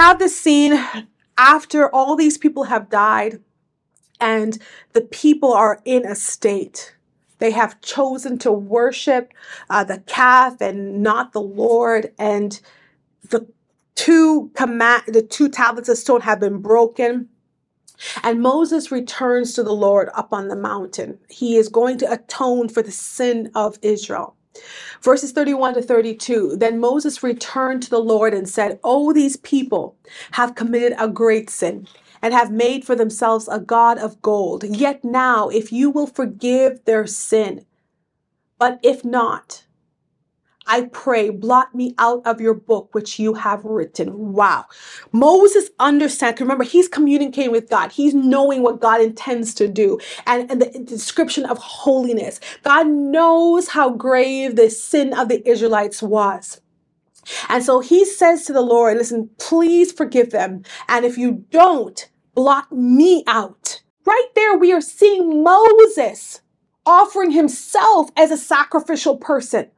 have this scene after all these people have died and the people are in a state. They have chosen to worship uh, the calf and not the Lord, and the two command, the two tablets of stone have been broken. And Moses returns to the Lord up on the mountain. He is going to atone for the sin of Israel. Verses 31 to 32 Then Moses returned to the Lord and said, Oh, these people have committed a great sin and have made for themselves a God of gold. Yet now, if you will forgive their sin, but if not, I pray, blot me out of your book which you have written. Wow. Moses understands. Remember, he's communicating with God. He's knowing what God intends to do and, and the description of holiness. God knows how grave the sin of the Israelites was. And so he says to the Lord, listen, please forgive them. And if you don't, blot me out. Right there, we are seeing Moses offering himself as a sacrificial person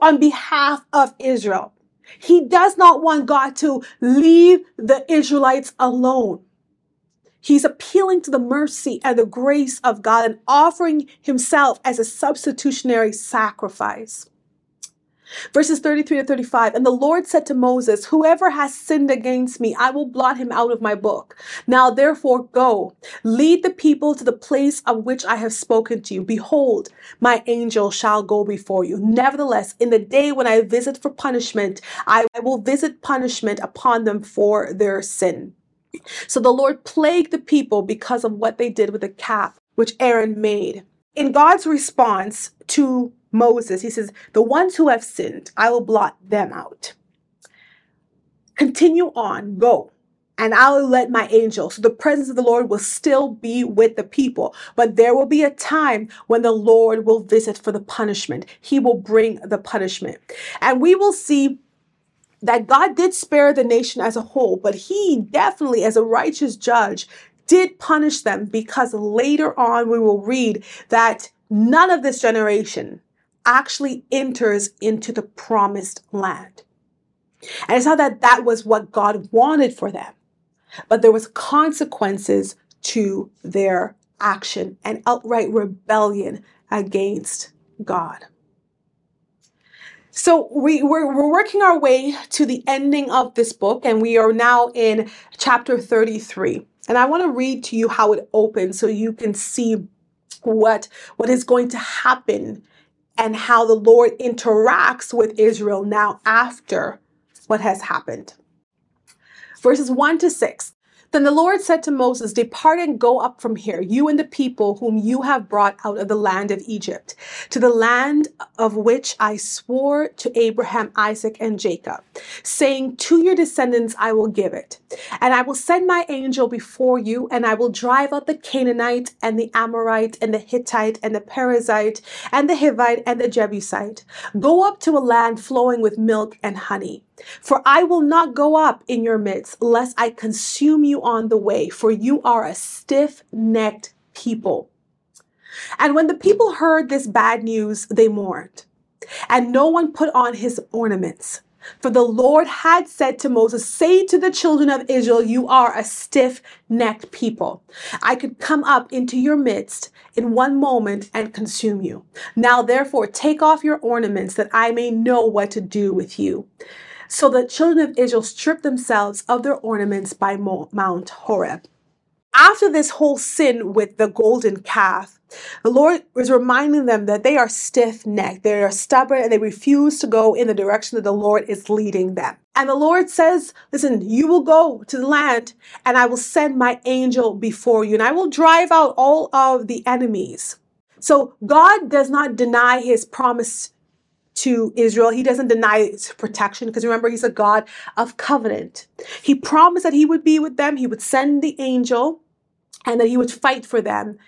on behalf of Israel. He does not want God to leave the Israelites alone. He's appealing to the mercy and the grace of God and offering himself as a substitutionary sacrifice. Verses 33 to 35 And the Lord said to Moses, Whoever has sinned against me, I will blot him out of my book. Now therefore go, lead the people to the place of which I have spoken to you. Behold, my angel shall go before you. Nevertheless, in the day when I visit for punishment, I will visit punishment upon them for their sin. So the Lord plagued the people because of what they did with the calf which Aaron made. In God's response to Moses, he says, The ones who have sinned, I will blot them out. Continue on, go, and I will let my angel. So the presence of the Lord will still be with the people, but there will be a time when the Lord will visit for the punishment. He will bring the punishment. And we will see that God did spare the nation as a whole, but he definitely, as a righteous judge, did punish them because later on we will read that none of this generation actually enters into the promised land. And it's not that that was what God wanted for them, but there was consequences to their action and outright rebellion against God. So we, we're, we're working our way to the ending of this book, and we are now in chapter 33. And I want to read to you how it opens so you can see what, what is going to happen and how the Lord interacts with Israel now after what has happened. Verses 1 to 6. Then the Lord said to Moses, Depart and go up from here, you and the people whom you have brought out of the land of Egypt, to the land of which I swore to Abraham, Isaac, and Jacob, saying, To your descendants I will give it. And I will send my angel before you, and I will drive out the Canaanite, and the Amorite, and the Hittite, and the Perizzite, and the Hivite, and the Jebusite. Go up to a land flowing with milk and honey. For I will not go up in your midst, lest I consume you on the way, for you are a stiff necked people. And when the people heard this bad news, they mourned, and no one put on his ornaments. For the Lord had said to Moses, Say to the children of Israel, You are a stiff necked people. I could come up into your midst in one moment and consume you. Now, therefore, take off your ornaments that I may know what to do with you. So the children of Israel stripped themselves of their ornaments by Mount Horeb. After this whole sin with the golden calf, the Lord was reminding them that they are stiff necked, they are stubborn, and they refuse to go in the direction that the Lord is leading them. And the Lord says, Listen, you will go to the land, and I will send my angel before you, and I will drive out all of the enemies. So God does not deny his promise to Israel. He doesn't deny protection because remember, he's a God of covenant. He promised that he would be with them, he would send the angel, and that he would fight for them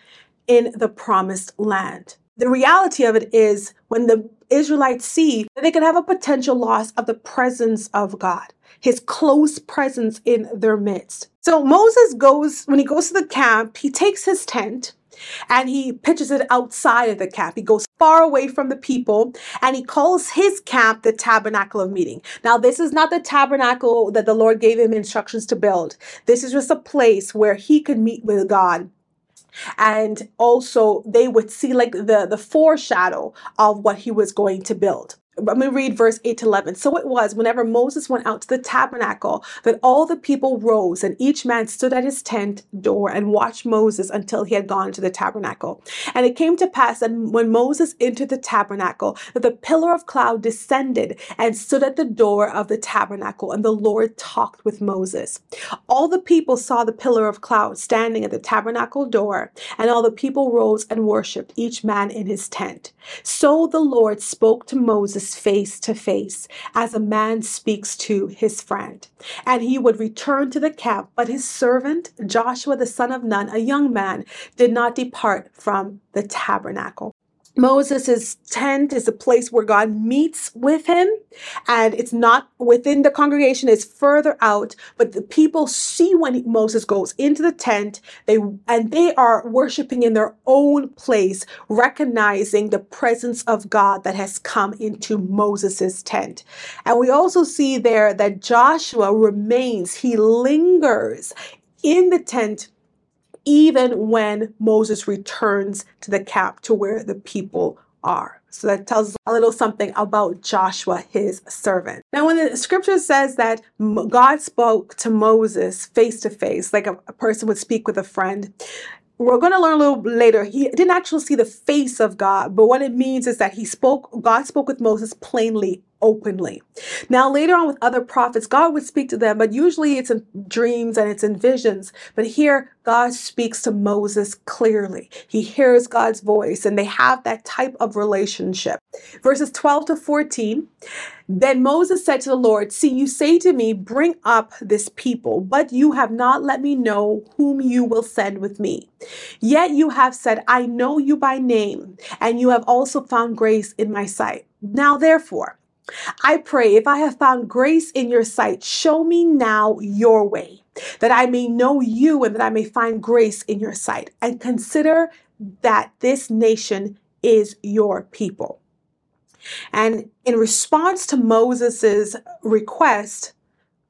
in the promised land. The reality of it is when the Israelites see that they could have a potential loss of the presence of God, his close presence in their midst. So Moses goes, when he goes to the camp, he takes his tent and he pitches it outside of the camp. He goes far away from the people and he calls his camp the tabernacle of meeting. Now, this is not the tabernacle that the Lord gave him instructions to build. This is just a place where he could meet with God and also they would see like the the foreshadow of what he was going to build let me read verse 8 to 11. So it was whenever Moses went out to the tabernacle that all the people rose and each man stood at his tent door and watched Moses until he had gone to the tabernacle. And it came to pass that when Moses entered the tabernacle, that the pillar of cloud descended and stood at the door of the tabernacle, and the Lord talked with Moses. All the people saw the pillar of cloud standing at the tabernacle door, and all the people rose and worshipped, each man in his tent. So the Lord spoke to Moses face to face, as a man speaks to his friend. And he would return to the camp, but his servant, Joshua the son of Nun, a young man, did not depart from the tabernacle. Moses' tent is a place where God meets with him, and it's not within the congregation, it's further out. But the people see when Moses goes into the tent, they and they are worshiping in their own place, recognizing the presence of God that has come into Moses' tent. And we also see there that Joshua remains, he lingers in the tent even when Moses returns to the camp to where the people are. So that tells a little something about Joshua, his servant. Now, when the scripture says that God spoke to Moses face to face, like a, a person would speak with a friend, we're going to learn a little later. He didn't actually see the face of God, but what it means is that he spoke, God spoke with Moses plainly openly. Now, later on with other prophets, God would speak to them, but usually it's in dreams and it's in visions. But here, God speaks to Moses clearly. He hears God's voice and they have that type of relationship. Verses 12 to 14. Then Moses said to the Lord, See, you say to me, Bring up this people, but you have not let me know whom you will send with me. Yet you have said, I know you by name, and you have also found grace in my sight. Now, therefore, I pray if I have found grace in your sight, show me now your way, that I may know you and that I may find grace in your sight. And consider that this nation is your people. And in response to Moses' request,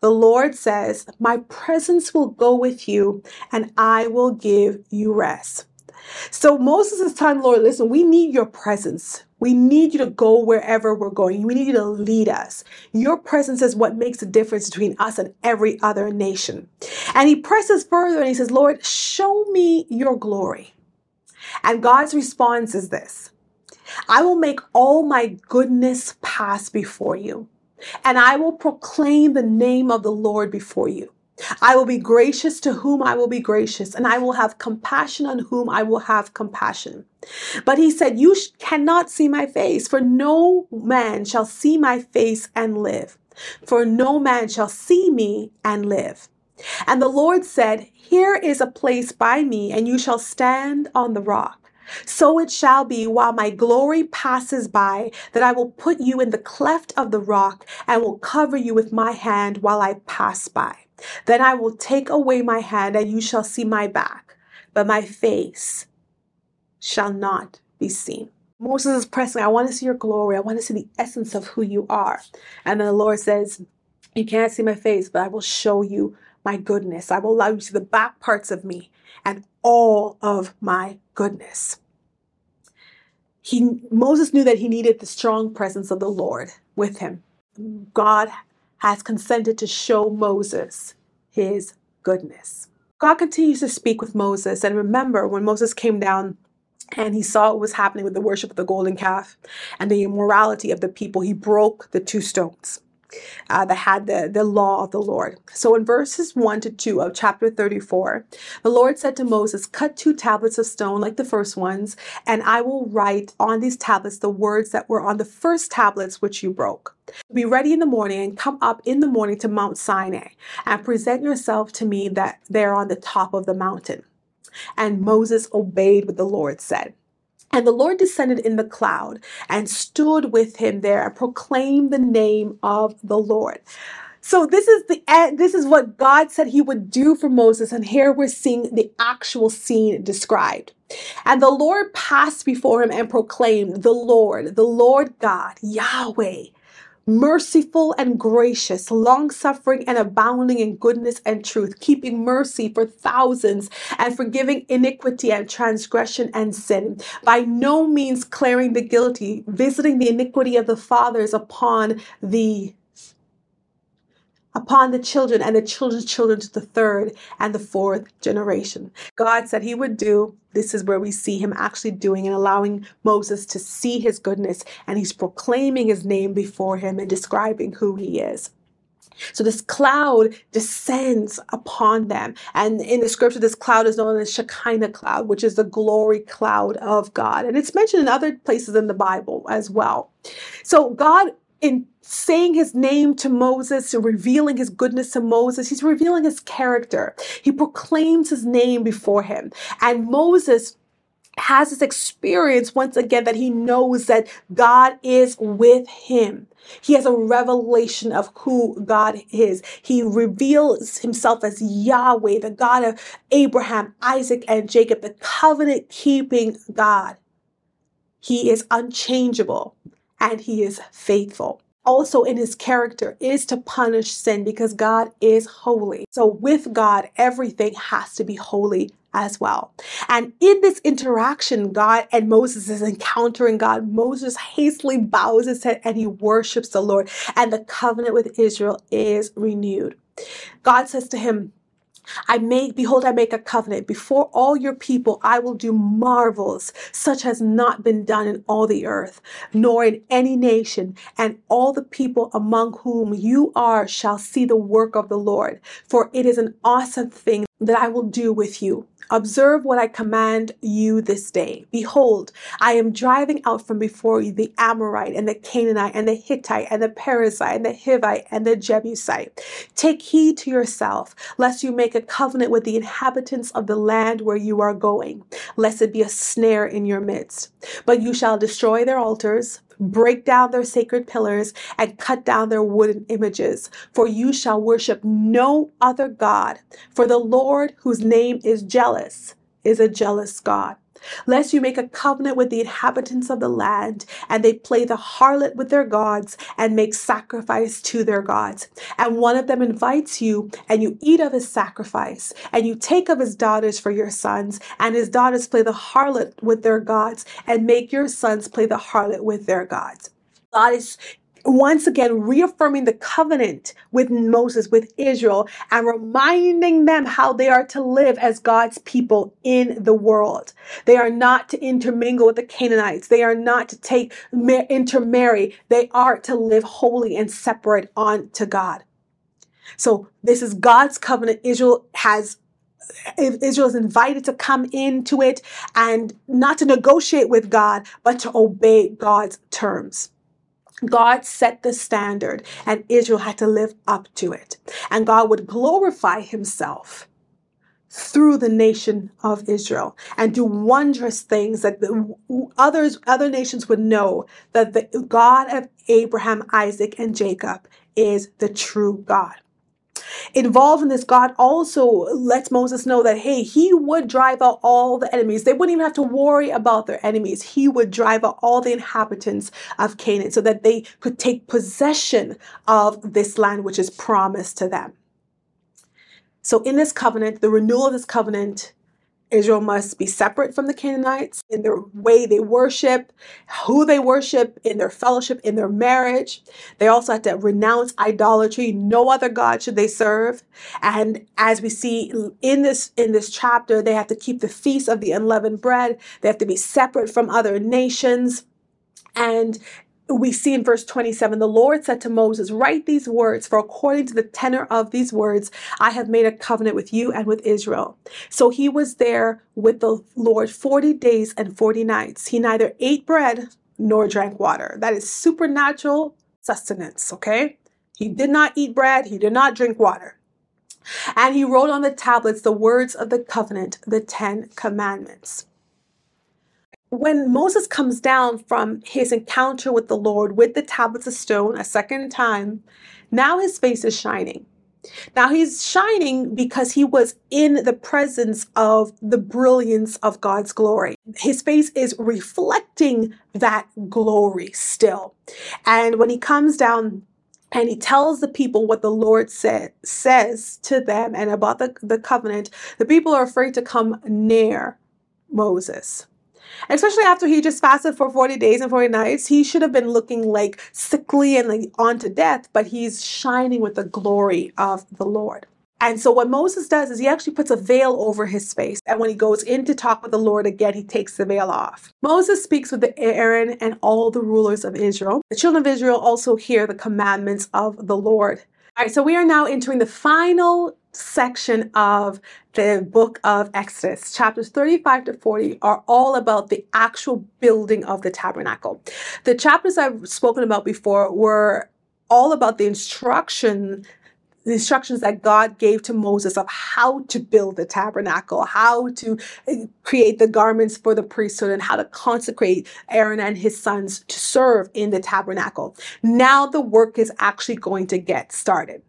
the Lord says, My presence will go with you and I will give you rest. So Moses is telling the Lord, listen, we need your presence. We need you to go wherever we're going. We need you to lead us. Your presence is what makes the difference between us and every other nation. And he presses further and he says, Lord, show me your glory. And God's response is this I will make all my goodness pass before you, and I will proclaim the name of the Lord before you. I will be gracious to whom I will be gracious, and I will have compassion on whom I will have compassion. But he said, You cannot see my face, for no man shall see my face and live. For no man shall see me and live. And the Lord said, Here is a place by me, and you shall stand on the rock. So it shall be while my glory passes by that I will put you in the cleft of the rock and will cover you with my hand while I pass by. Then I will take away my hand, and you shall see my back, but my face shall not be seen. Moses is pressing, I want to see your glory. I want to see the essence of who you are. And then the Lord says, You can't see my face, but I will show you my goodness. I will allow you to see the back parts of me and all of my goodness. He, Moses knew that he needed the strong presence of the Lord with him. God has consented to show Moses his goodness. God continues to speak with Moses. And remember, when Moses came down and he saw what was happening with the worship of the golden calf and the immorality of the people, he broke the two stones uh, that had the, the law of the Lord. So in verses 1 to 2 of chapter 34, the Lord said to Moses, Cut two tablets of stone like the first ones, and I will write on these tablets the words that were on the first tablets which you broke. Be ready in the morning and come up in the morning to Mount Sinai and present yourself to me that there on the top of the mountain. And Moses obeyed what the Lord said. And the Lord descended in the cloud and stood with him there and proclaimed the name of the Lord. So this is the. This is what God said he would do for Moses. And here we're seeing the actual scene described. And the Lord passed before him and proclaimed, The Lord, the Lord God, Yahweh, merciful and gracious, long suffering and abounding in goodness and truth, keeping mercy for thousands and forgiving iniquity and transgression and sin, by no means clearing the guilty, visiting the iniquity of the fathers upon the upon the children and the children's children to the third and the fourth generation. God said he would do. This is where we see him actually doing and allowing Moses to see his goodness, and he's proclaiming his name before him and describing who he is. So this cloud descends upon them. And in the scripture, this cloud is known as Shekinah cloud, which is the glory cloud of God. And it's mentioned in other places in the Bible as well. So God in saying his name to Moses and revealing his goodness to Moses, he's revealing his character. He proclaims his name before him. And Moses has this experience once again that he knows that God is with him. He has a revelation of who God is. He reveals himself as Yahweh, the God of Abraham, Isaac, and Jacob, the covenant keeping God. He is unchangeable and he is faithful. Also, in his character is to punish sin because God is holy. So, with God, everything has to be holy as well. And in this interaction, God and Moses is encountering God. Moses hastily bows his head and he worships the Lord, and the covenant with Israel is renewed. God says to him, I make, behold, I make a covenant. Before all your people, I will do marvels such as not been done in all the earth, nor in any nation. And all the people among whom you are shall see the work of the Lord. For it is an awesome thing that I will do with you. Observe what I command you this day. Behold, I am driving out from before you the Amorite and the Canaanite and the Hittite and the Perizzite and the Hivite and the Jebusite. Take heed to yourself, lest you make a covenant with the inhabitants of the land where you are going, lest it be a snare in your midst. But you shall destroy their altars, break down their sacred pillars, and cut down their wooden images. For you shall worship no other God, for the Lord, whose name is jealous, is a jealous God lest you make a covenant with the inhabitants of the land, and they play the harlot with their gods and make sacrifice to their gods. And one of them invites you, and you eat of his sacrifice, and you take of his daughters for your sons, and his daughters play the harlot with their gods, and make your sons play the harlot with their gods. God is once again reaffirming the covenant with Moses, with Israel, and reminding them how they are to live as God's people in the world. They are not to intermingle with the Canaanites. They are not to take intermarry. They are to live holy and separate unto God. So this is God's covenant. Israel has Israel is invited to come into it and not to negotiate with God, but to obey God's terms. God set the standard and Israel had to live up to it. And God would glorify himself through the nation of Israel and do wondrous things that the others other nations would know that the God of Abraham, Isaac and Jacob is the true God involved in this, God also lets Moses know that, hey, he would drive out all the enemies. They wouldn't even have to worry about their enemies. He would drive out all the inhabitants of Canaan so that they could take possession of this land which is promised to them. So, in this covenant, the renewal of this covenant Israel must be separate from the Canaanites in their way they worship, who they worship, in their fellowship, in their marriage. They also had to renounce idolatry. No other God should they serve. And as we see in this in this chapter, they have to keep the feast of the unleavened bread. They have to be separate from other nations. And we see in verse 27 the Lord said to Moses, Write these words, for according to the tenor of these words, I have made a covenant with you and with Israel. So he was there with the Lord 40 days and 40 nights. He neither ate bread nor drank water. That is supernatural sustenance, okay? He did not eat bread, he did not drink water. And he wrote on the tablets the words of the covenant, the Ten Commandments when Moses comes down from his encounter with the Lord with the tablets of stone a second time, now his face is shining. Now he's shining because he was in the presence of the brilliance of God's glory. His face is reflecting that glory still. And when he comes down and he tells the people what the Lord said, says to them and about the, the covenant, the people are afraid to come near Moses. Especially after he just fasted for 40 days and 40 nights, he should have been looking like sickly and like on to death, but he's shining with the glory of the Lord. And so what Moses does is he actually puts a veil over his face. And when he goes in to talk with the Lord again, he takes the veil off. Moses speaks with the Aaron and all the rulers of Israel. The children of Israel also hear the commandments of the Lord. All right, so we are now entering the final section of the book of Exodus. Chapters 35 to 40 are all about the actual building of the tabernacle. The chapters I've spoken about before were all about the instruction the instructions that God gave to Moses of how to build the tabernacle, how to eh, create the garments for the priesthood, and how to consecrate Aaron and his sons to serve in the tabernacle. Now the work is actually going to get started.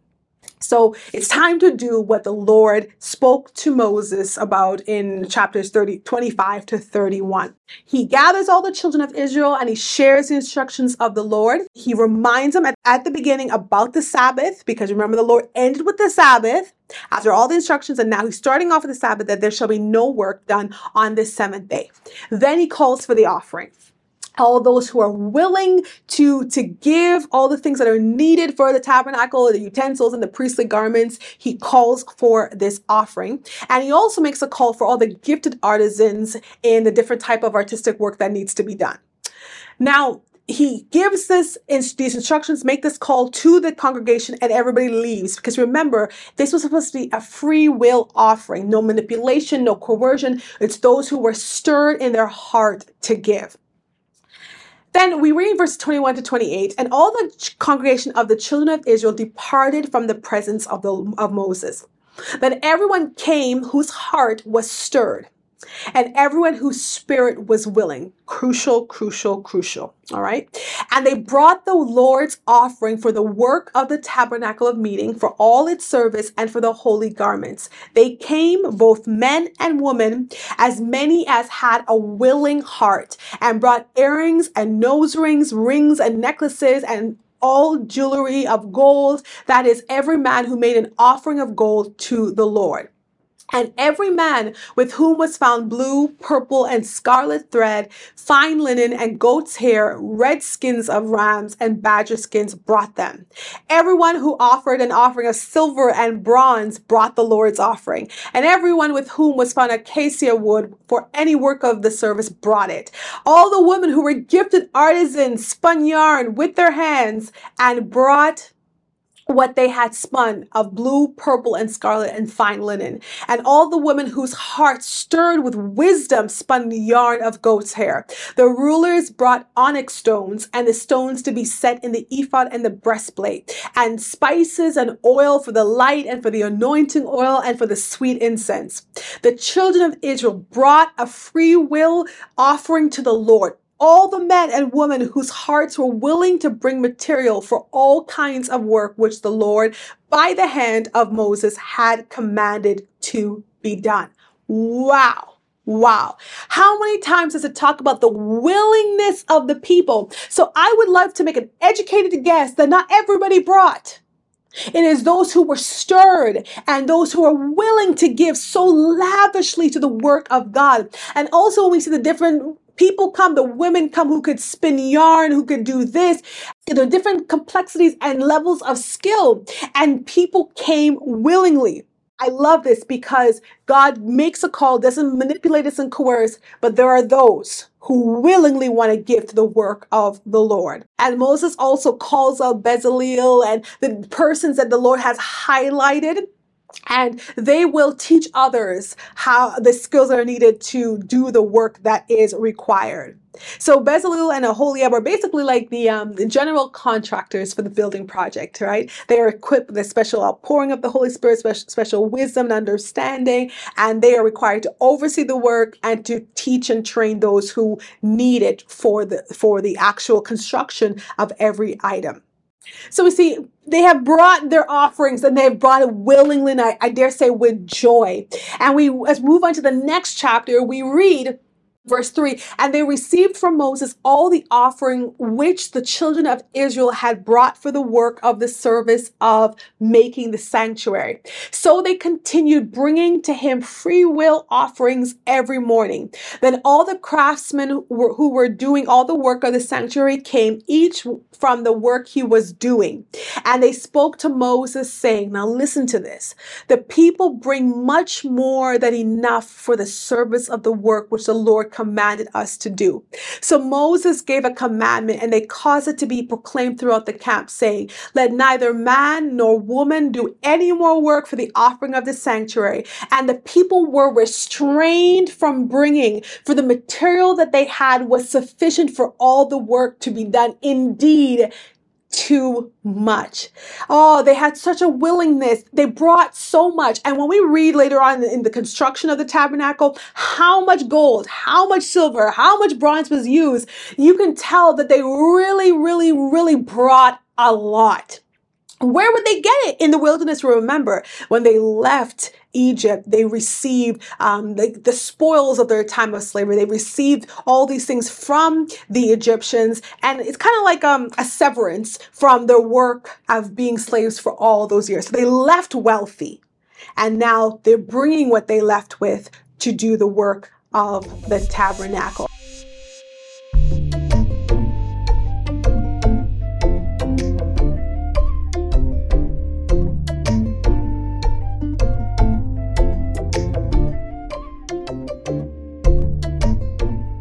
So it's time to do what the Lord spoke to Moses about in chapters 30, 25 to 31. He gathers all the children of Israel and he shares the instructions of the Lord. He reminds them at, at the beginning about the Sabbath, because remember, the Lord ended with the Sabbath after all the instructions, and now he's starting off with the Sabbath that there shall be no work done on this seventh day. Then he calls for the offering all those who are willing to to give all the things that are needed for the tabernacle the utensils and the priestly garments he calls for this offering. And he also makes a call for all the gifted artisans in the different type of artistic work that needs to be done. Now he gives this these instructions make this call to the congregation and everybody leaves. Because remember this was supposed to be a free will offering. No manipulation no coercion. It's those who were stirred in their heart to give then we read verse 21 to 28, and all the congregation of the children of Israel departed from the presence of, the, of Moses. Then everyone came whose heart was stirred and everyone whose spirit was willing. Crucial, crucial, crucial. All right. And they brought the Lord's offering for the work of the tabernacle of meeting, for all its service, and for the holy garments. They came, both men and women, as many as had a willing heart, and brought earrings and nose rings, rings and necklaces, and all jewelry of gold. That is, every man who made an offering of gold to the Lord. And every man with whom was found blue, purple, and scarlet thread, fine linen, and goat's hair, red skins of rams, and badger skins brought them. Everyone who offered an offering of silver and bronze brought the Lord's offering. And everyone with whom was found acacia wood for any work of the service brought it. All the women who were gifted artisans spun yarn with their hands and brought what they had spun of blue, purple, and scarlet and fine linen. And all the women whose hearts stirred with wisdom spun yarn of goat's hair. The rulers brought onyx stones and the stones to be set in the ephod and the breastplate, and spices and oil for the light and for the anointing oil and for the sweet incense. The children of Israel brought a free will offering to the Lord all the men and women whose hearts were willing to bring material for all kinds of work which the Lord, by the hand of Moses, had commanded to be done. Wow. Wow. How many times does it talk about the willingness of the people? So I would love to make an educated guess that not everybody brought. It is those who were stirred and those who are willing to give so lavishly to the work of God. And also, when we see the different people come, the women come who could spin yarn, who could do this. There are different complexities and levels of skill, and people came willingly. I love this because God makes a call, doesn't manipulate us and coerce, but there are those who willingly want to give to the work of the Lord. And Moses also calls out Bezalel and the persons that the Lord has highlighted and they will teach others how the skills are needed to do the work that is required. So Bezalel and Aholiab are basically like the, um, the general contractors for the building project, right? They are equipped with a special outpouring of the Holy Spirit, special, special wisdom and understanding, and they are required to oversee the work and to teach and train those who need it for the for the actual construction of every item. So we see they have brought their offerings and they have brought it willingly, and I, I dare say with joy. And we, as we move on to the next chapter, we read Verse 3 And they received from Moses all the offering which the children of Israel had brought for the work of the service of making the sanctuary. So they continued bringing to him free will offerings every morning. Then all the craftsmen who were, who were doing all the work of the sanctuary came, each from the work he was doing. And they spoke to Moses, saying, Now listen to this. The people bring much more than enough for the service of the work which the Lord commanded us to do. So Moses gave a commandment and they caused it to be proclaimed throughout the camp, saying, Let neither man nor woman do any more work for the offering of the sanctuary. And the people were restrained from bringing, for the material that they had was sufficient for all the work to be done. Indeed, too much. Oh, they had such a willingness. They brought so much. And when we read later on in the construction of the tabernacle, how much gold, how much silver, how much bronze was used, you can tell that they really, really, really brought a lot. Where would they get it? In the wilderness, remember, when they left Egypt, they received um, the, the spoils of their time of slavery. They received all these things from the Egyptians. And it's kind of like um, a severance from their work of being slaves for all those years. So they left wealthy. And now they're bringing what they left with to do the work of the tabernacle.